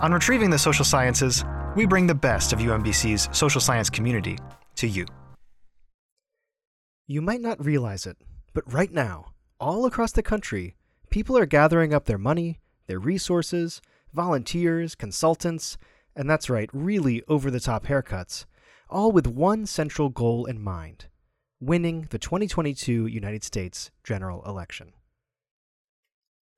on Retrieving the Social Sciences, we bring the best of UMBC's social science community to you. You might not realize it, but right now, all across the country, people are gathering up their money, their resources, volunteers, consultants, and that's right, really over the top haircuts, all with one central goal in mind winning the 2022 United States general election.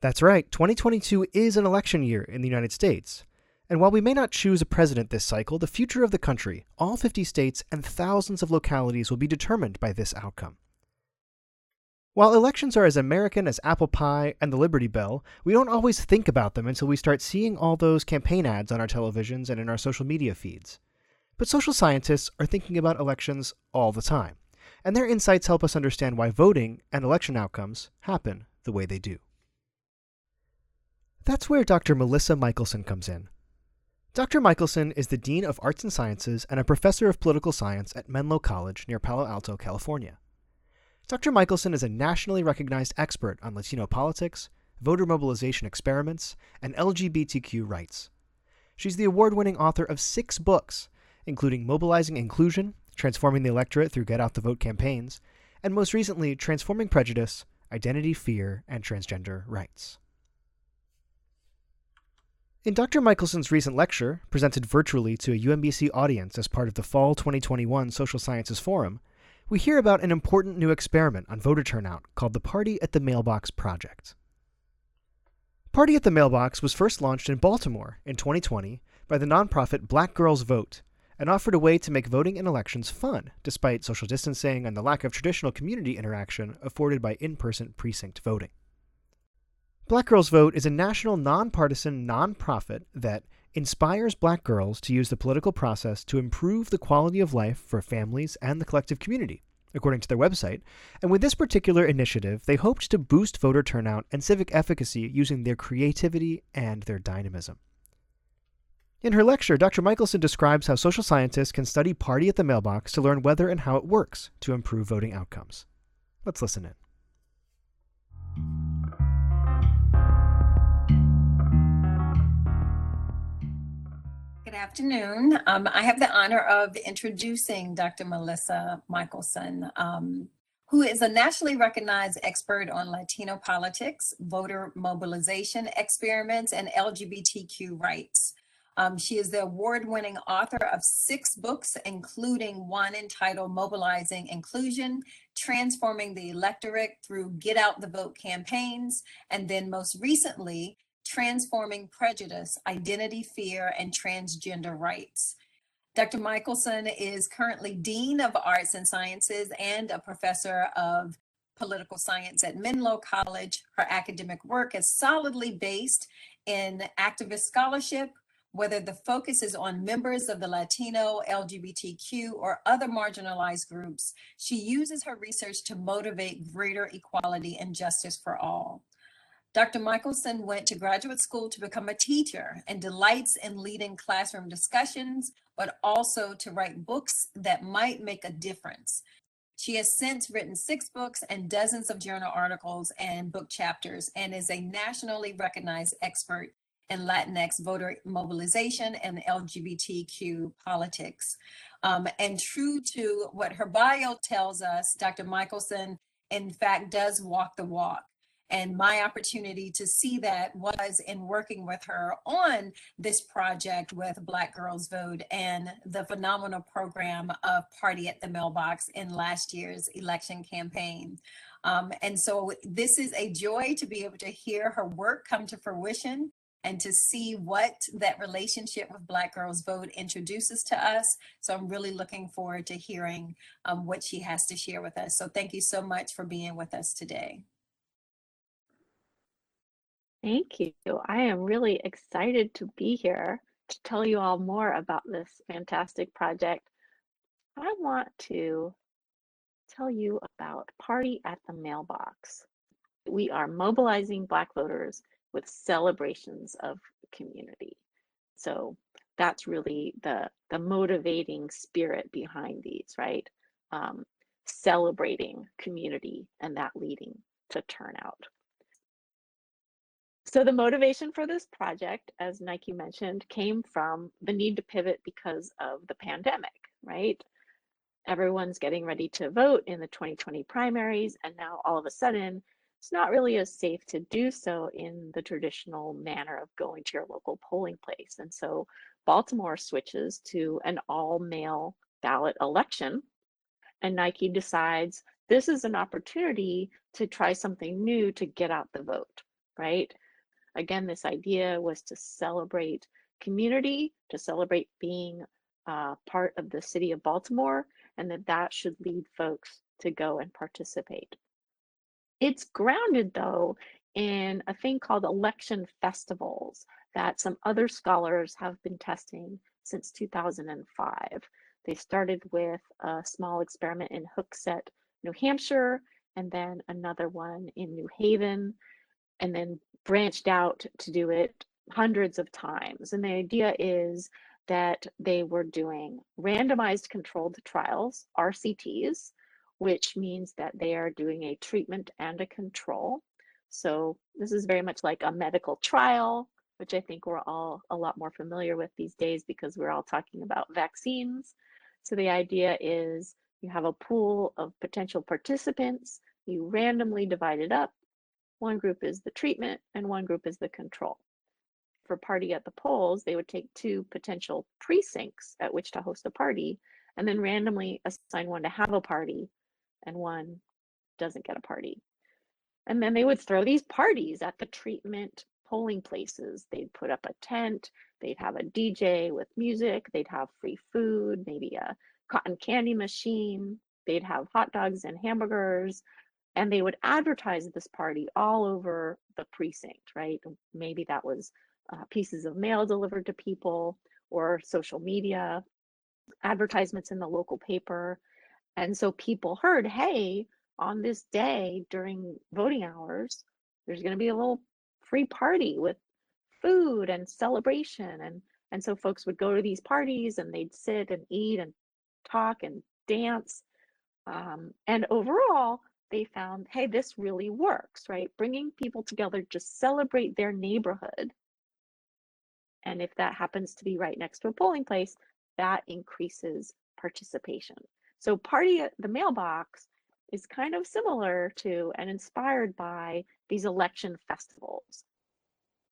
That's right, 2022 is an election year in the United States. And while we may not choose a president this cycle, the future of the country, all 50 states, and thousands of localities will be determined by this outcome. While elections are as American as apple pie and the Liberty Bell, we don't always think about them until we start seeing all those campaign ads on our televisions and in our social media feeds. But social scientists are thinking about elections all the time, and their insights help us understand why voting and election outcomes happen the way they do. That's where Dr. Melissa Michelson comes in. Dr. Michelson is the Dean of Arts and Sciences and a professor of political science at Menlo College near Palo Alto, California. Dr. Michelson is a nationally recognized expert on Latino politics, voter mobilization experiments, and LGBTQ rights. She's the award winning author of six books, including Mobilizing Inclusion, Transforming the Electorate Through Get Out the Vote campaigns, and most recently, Transforming Prejudice, Identity, Fear, and Transgender Rights. In Dr. Michelson's recent lecture, presented virtually to a UMBC audience as part of the Fall 2021 Social Sciences Forum, we hear about an important new experiment on voter turnout called the Party at the Mailbox Project. Party at the Mailbox was first launched in Baltimore in 2020 by the nonprofit Black Girls Vote and offered a way to make voting in elections fun, despite social distancing and the lack of traditional community interaction afforded by in person precinct voting. Black Girls Vote is a national nonpartisan nonprofit that inspires black girls to use the political process to improve the quality of life for families and the collective community, according to their website. And with this particular initiative, they hoped to boost voter turnout and civic efficacy using their creativity and their dynamism. In her lecture, Dr. Michelson describes how social scientists can study party at the mailbox to learn whether and how it works to improve voting outcomes. Let's listen in. Afternoon. Um, I have the honor of introducing Dr. Melissa Michelson, um, who is a nationally recognized expert on Latino politics, voter mobilization experiments, and LGBTQ rights. Um, she is the award-winning author of six books, including one entitled Mobilizing Inclusion, Transforming the Electorate Through Get Out the Vote campaigns, and then most recently, Transforming Prejudice, Identity, Fear, and Transgender Rights. Dr. Michelson is currently Dean of Arts and Sciences and a professor of political science at Menlo College. Her academic work is solidly based in activist scholarship, whether the focus is on members of the Latino, LGBTQ, or other marginalized groups, she uses her research to motivate greater equality and justice for all. Dr. Michelson went to graduate school to become a teacher and delights in leading classroom discussions, but also to write books that might make a difference. She has since written six books and dozens of journal articles and book chapters and is a nationally recognized expert in Latinx voter mobilization and LGBTQ politics. Um, and true to what her bio tells us, Dr. Michelson, in fact, does walk the walk. And my opportunity to see that was in working with her on this project with Black Girls Vote and the phenomenal program of Party at the Mailbox in last year's election campaign. Um, and so this is a joy to be able to hear her work come to fruition and to see what that relationship with Black Girls Vote introduces to us. So I'm really looking forward to hearing um, what she has to share with us. So thank you so much for being with us today. Thank you. I am really excited to be here to tell you all more about this fantastic project, I want to tell you about Party at the Mailbox. We are mobilizing Black voters with celebrations of community. So that's really the, the motivating spirit behind these, right? Um, celebrating community and that leading to turnout. So the motivation for this project, as Nike mentioned, came from the need to pivot because of the pandemic, right? Everyone's getting ready to vote in the 2020 primaries, and now all of a sudden, it's not really as safe to do so in the traditional manner of going to your local polling place. And so Baltimore switches to an all mail ballot election, and Nike decides this is an opportunity to try something new to get out the vote, right? Again, this idea was to celebrate community, to celebrate being uh, part of the city of Baltimore, and that that should lead folks to go and participate. It's grounded, though, in a thing called election festivals that some other scholars have been testing since 2005. They started with a small experiment in Hooksett, New Hampshire, and then another one in New Haven, and then branched out to do it hundreds of times. And the idea is that they were doing randomized controlled trials, RCTs, which means that they are doing a treatment and a control. So this is very much like a medical trial, which I think we're all a lot more familiar with these days because we're all talking about vaccines. So the idea is you have a pool of potential participants, you randomly divide it up. One group is the treatment and one group is the control. For party at the polls, they would take two potential precincts at which to host a party and then randomly assign one to have a party and one doesn't get a party. And then they would throw these parties at the treatment polling places. They'd put up a tent, they'd have a DJ with music, they'd have free food, maybe a cotton candy machine, they'd have hot dogs and hamburgers, and they would advertise this party all over the precinct, right? Maybe that was uh, pieces of mail delivered to people or social media, advertisements in the local paper. And so people heard, hey, on this day during voting hours, there's going to be a little free party with food and celebration. And, and so folks would go to these parties and they'd sit and eat and talk and dance. Um, and overall, they found, hey, this really works, right? Bringing people together to celebrate their neighborhood. And if that happens to be right next to a polling place, that increases participation. So party at the mailbox is kind of similar to and inspired by these election festivals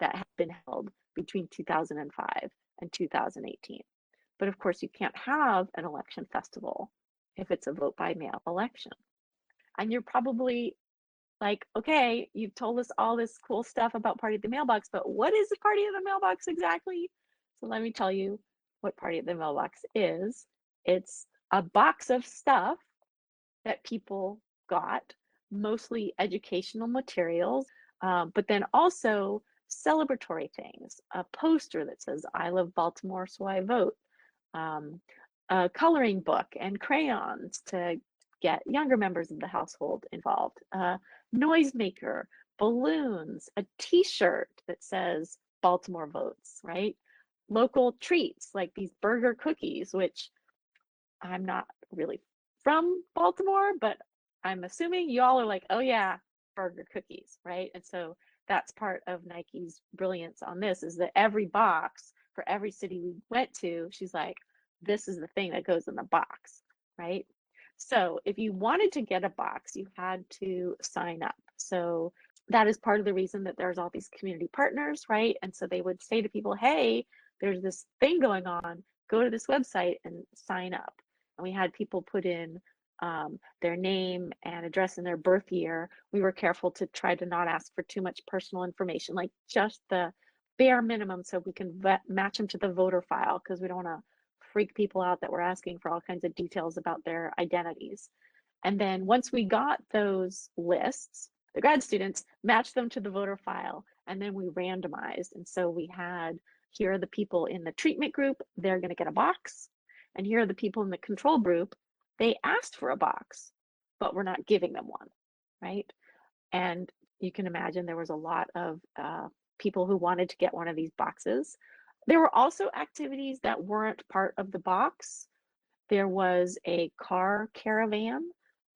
that have been held between 2005 and 2018. But of course, you can't have an election festival if it's a vote by mail election. And you're probably like, okay, you've told us all this cool stuff about Party at the Mailbox, but what is the Party at the Mailbox exactly? So let me tell you what Party at the Mailbox is. It's a box of stuff that people got, mostly educational materials, um, but then also celebratory things. A poster that says, I love Baltimore, so I vote. Um, a coloring book and crayons to get younger members of the household involved. A noisemaker, balloons, a t shirt that says Baltimore votes, right? Local treats like these Berger cookies, which I'm not really from Baltimore, but I'm assuming y'all are like, oh yeah, Berger cookies, right? And so that's part of Nike's brilliance on this is that every box for every city we went to, she's like, this is the thing that goes in the box, right? So if you wanted to get a box, you had to sign up. So that is part of the reason that there's all these community partners, right? And so they would say to people, hey, there's this thing going on, go to this website and sign up and we had people put in um, their name and address and their birth year. We were careful to try to not ask for too much personal information, like just the bare minimum so we can vet, match them to the voter file because we don't want to freak people out that we're asking for all kinds of details about their identities. And then once we got those lists, the grad students matched them to the voter file and then we randomized. And so we had here are the people in the treatment group, they're going to get a box. And here are the people in the control group, they asked for a box, but we're not giving them one, right? And you can imagine there was a lot of uh, people who wanted to get one of these boxes. There were also activities that weren't part of the box. There was a car caravan,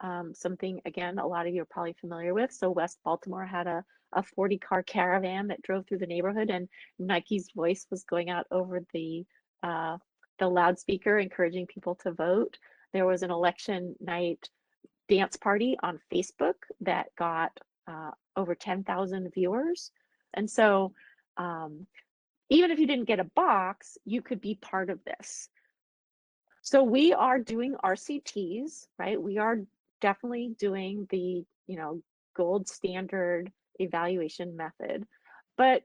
um, something, again, a lot of you are probably familiar with. So West Baltimore had a, a 40 car caravan that drove through the neighborhood and Nike's voice was going out over the, uh, the loudspeaker, encouraging people to vote. There was an election night dance party on Facebook that got uh, over 10,000 viewers. And so um, even if you didn't get a box, you could be part of this. So we are doing RCTs, right? We are definitely doing the, you know, gold standard evaluation method, but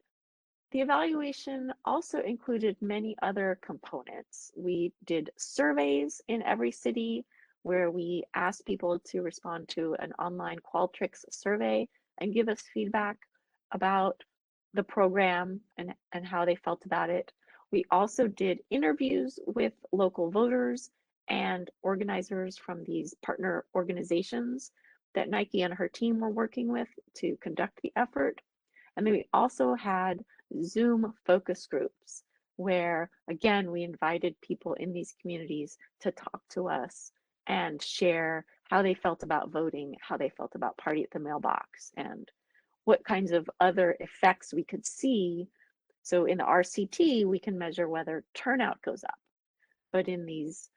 the evaluation also included many other components. We did surveys in every city where we asked people to respond to an online Qualtrics survey and give us feedback about the program and, and how they felt about it. We also did interviews with local voters and organizers from these partner organizations that Nike and her team were working with to conduct the effort. And then we also had Zoom focus groups where, again, we invited people in these communities to talk to us and share how they felt about voting, how they felt about party at the mailbox, and what kinds of other effects we could see. So in the RCT, we can measure whether turnout goes up. But in these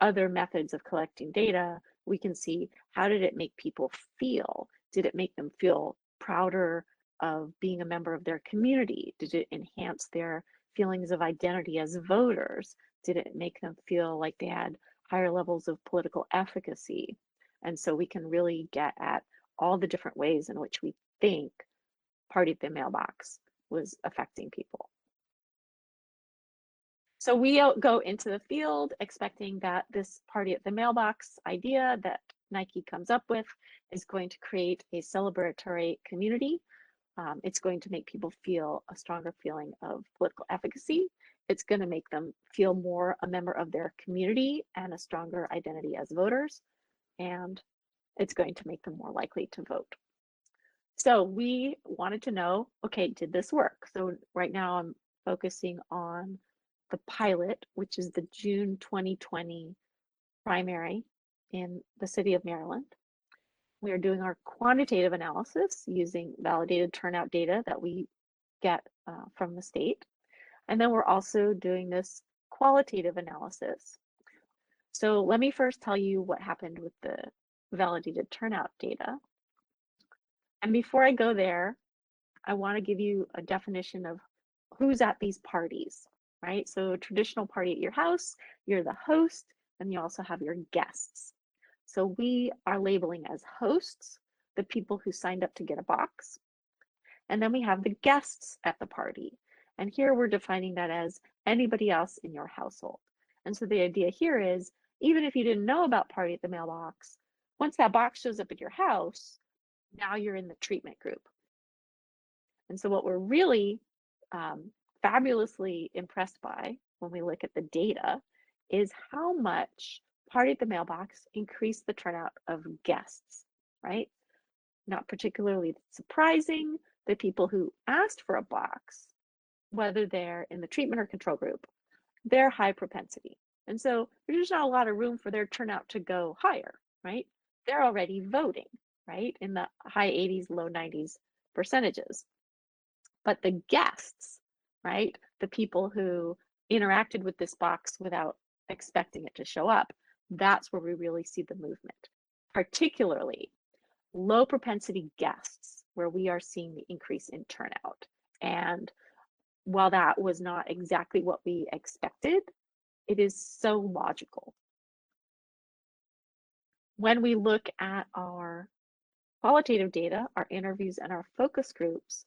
other methods of collecting data, we can see how did it make people feel? Did it make them feel prouder of being a member of their community? Did it enhance their feelings of identity as voters? Did it make them feel like they had higher levels of political efficacy? And so we can really get at all the different ways in which we think party at the mailbox was affecting people. So we go into the field expecting that this party at the mailbox idea that Nike comes up with is going to create a celebratory community. Um, it's going to make people feel a stronger feeling of political efficacy. It's going to make them feel more a member of their community and a stronger identity as voters. And it's going to make them more likely to vote. So we wanted to know, okay, did this work? So right now I'm focusing on the pilot, which is the June 2020 primary in the city of Maryland. We are doing our quantitative analysis using validated turnout data that we get uh, from the state. And then we're also doing this qualitative analysis. So let me first tell you what happened with the validated turnout data. And before I go there, I want to give you a definition of who's at these parties, right? So traditional party at your house, you're the host, and you also have your guests. So we are labeling as hosts the people who signed up to get a box. And then we have the guests at the party. And here we're defining that as anybody else in your household. And so the idea here is even if you didn't know about party at the mailbox, once that box shows up at your house, now you're in the treatment group. And so what we're really um, fabulously impressed by when we look at the data is how much Party at the Mailbox increased the turnout of guests, right? Not particularly surprising, the people who asked for a box, whether they're in the treatment or control group, they're high propensity. And so there's not a lot of room for their turnout to go higher, right? They're already voting right? In the high 80s, low 90s percentages. But the guests, right? The people who interacted with this box without expecting it to show up, that's where we really see the movement, particularly low propensity guests, where we are seeing the increase in turnout. And while that was not exactly what we expected, it is so logical. When we look at our qualitative data, our interviews, and our focus groups,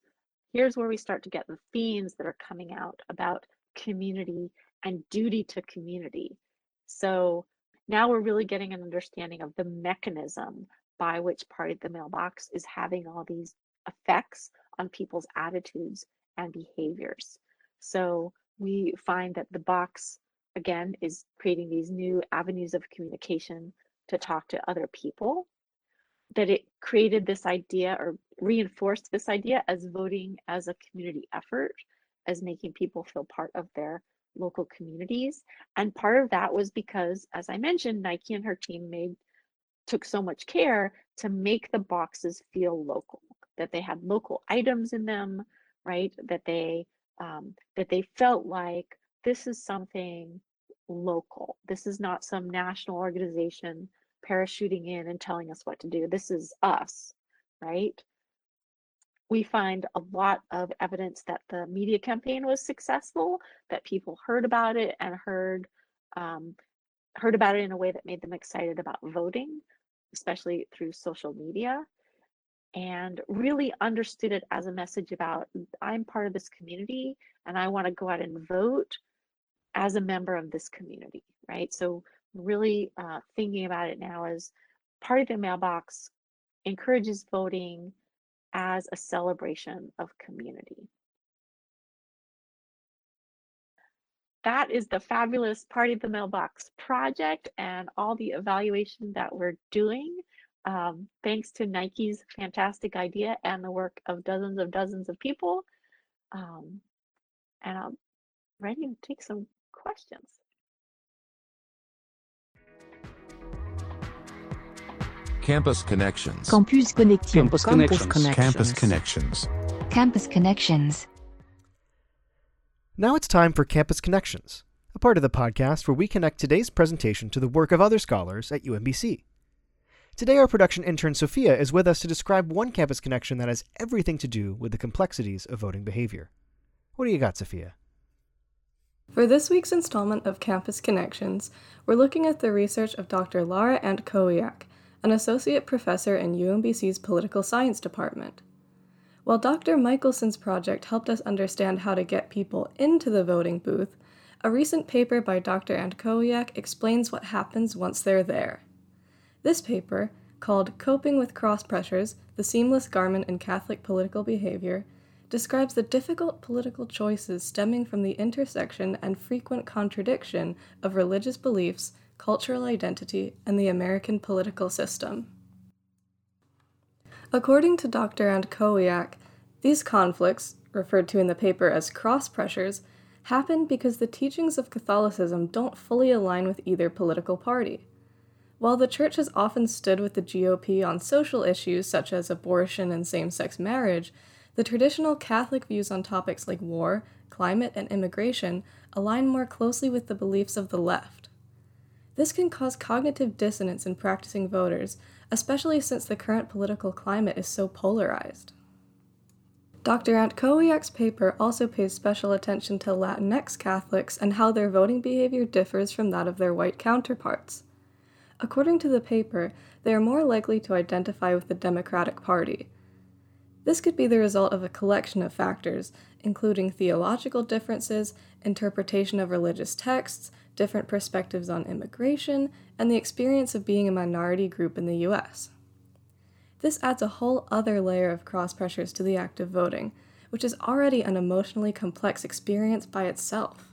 here's where we start to get the themes that are coming out about community and duty to community. So now we're really getting an understanding of the mechanism by which Party at the Mailbox is having all these effects on people's attitudes and behaviors. So we find that the box, again, is creating these new avenues of communication to talk to other people, that it created this idea or reinforced this idea as voting as a community effort, as making people feel part of their local communities. And part of that was because, as I mentioned, Nike and her team made took so much care to make the boxes feel local, that they had local items in them, right? That they um, that they felt like this is something local. This is not some national organization parachuting in and telling us what to do. This is us, right? We find a lot of evidence that the media campaign was successful, that people heard about it and heard um, heard about it in a way that made them excited about voting, especially through social media and really understood it as a message about I'm part of this community and I want to go out and vote as a member of this community, right? So, really uh, thinking about it now as party at the mailbox encourages voting as a celebration of community. That is the fabulous Party at the Mailbox project and all the evaluation that we're doing um, thanks to Nike's fantastic idea and the work of dozens of dozens of people. Um, and I'm ready to take some questions. Campus Connections. Campus Connections. Campus Connections. Campus Connections. Campus Connections. Now it's time for Campus Connections, a part of the podcast where we connect today's presentation to the work of other scholars at UMBC. Today, our production intern Sophia is with us to describe one campus connection that has everything to do with the complexities of voting behavior. What do you got, Sophia? For this week's installment of Campus Connections, we're looking at the research of Dr. Lara Antkowiak, an associate professor in UMBC's Political Science Department. While Dr. Michelson's project helped us understand how to get people into the voting booth, a recent paper by Dr. Antkowiak explains what happens once they're there. This paper, called Coping with Cross Pressures The Seamless Garment in Catholic Political Behavior, describes the difficult political choices stemming from the intersection and frequent contradiction of religious beliefs, cultural identity, and the American political system. According to Dr. Antkowiak, these conflicts, referred to in the paper as cross pressures, happen because the teachings of Catholicism don't fully align with either political party. While the church has often stood with the GOP on social issues such as abortion and same sex marriage, the traditional Catholic views on topics like war, climate, and immigration align more closely with the beliefs of the left. This can cause cognitive dissonance in practicing voters, especially since the current political climate is so polarized. Dr. Antkowiak's paper also pays special attention to Latinx Catholics and how their voting behavior differs from that of their white counterparts. According to the paper, they are more likely to identify with the Democratic Party. This could be the result of a collection of factors, including theological differences, interpretation of religious texts, different perspectives on immigration, and the experience of being a minority group in the US. This adds a whole other layer of cross pressures to the act of voting, which is already an emotionally complex experience by itself.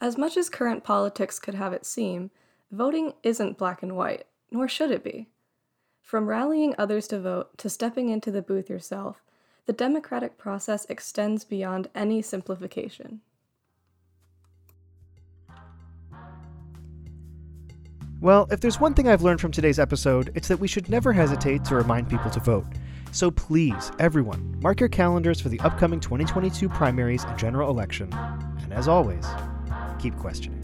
As much as current politics could have it seem, Voting isn't black and white, nor should it be. From rallying others to vote to stepping into the booth yourself, the democratic process extends beyond any simplification. Well, if there's one thing I've learned from today's episode, it's that we should never hesitate to remind people to vote. So please, everyone, mark your calendars for the upcoming 2022 primaries and general election. And as always, keep questioning.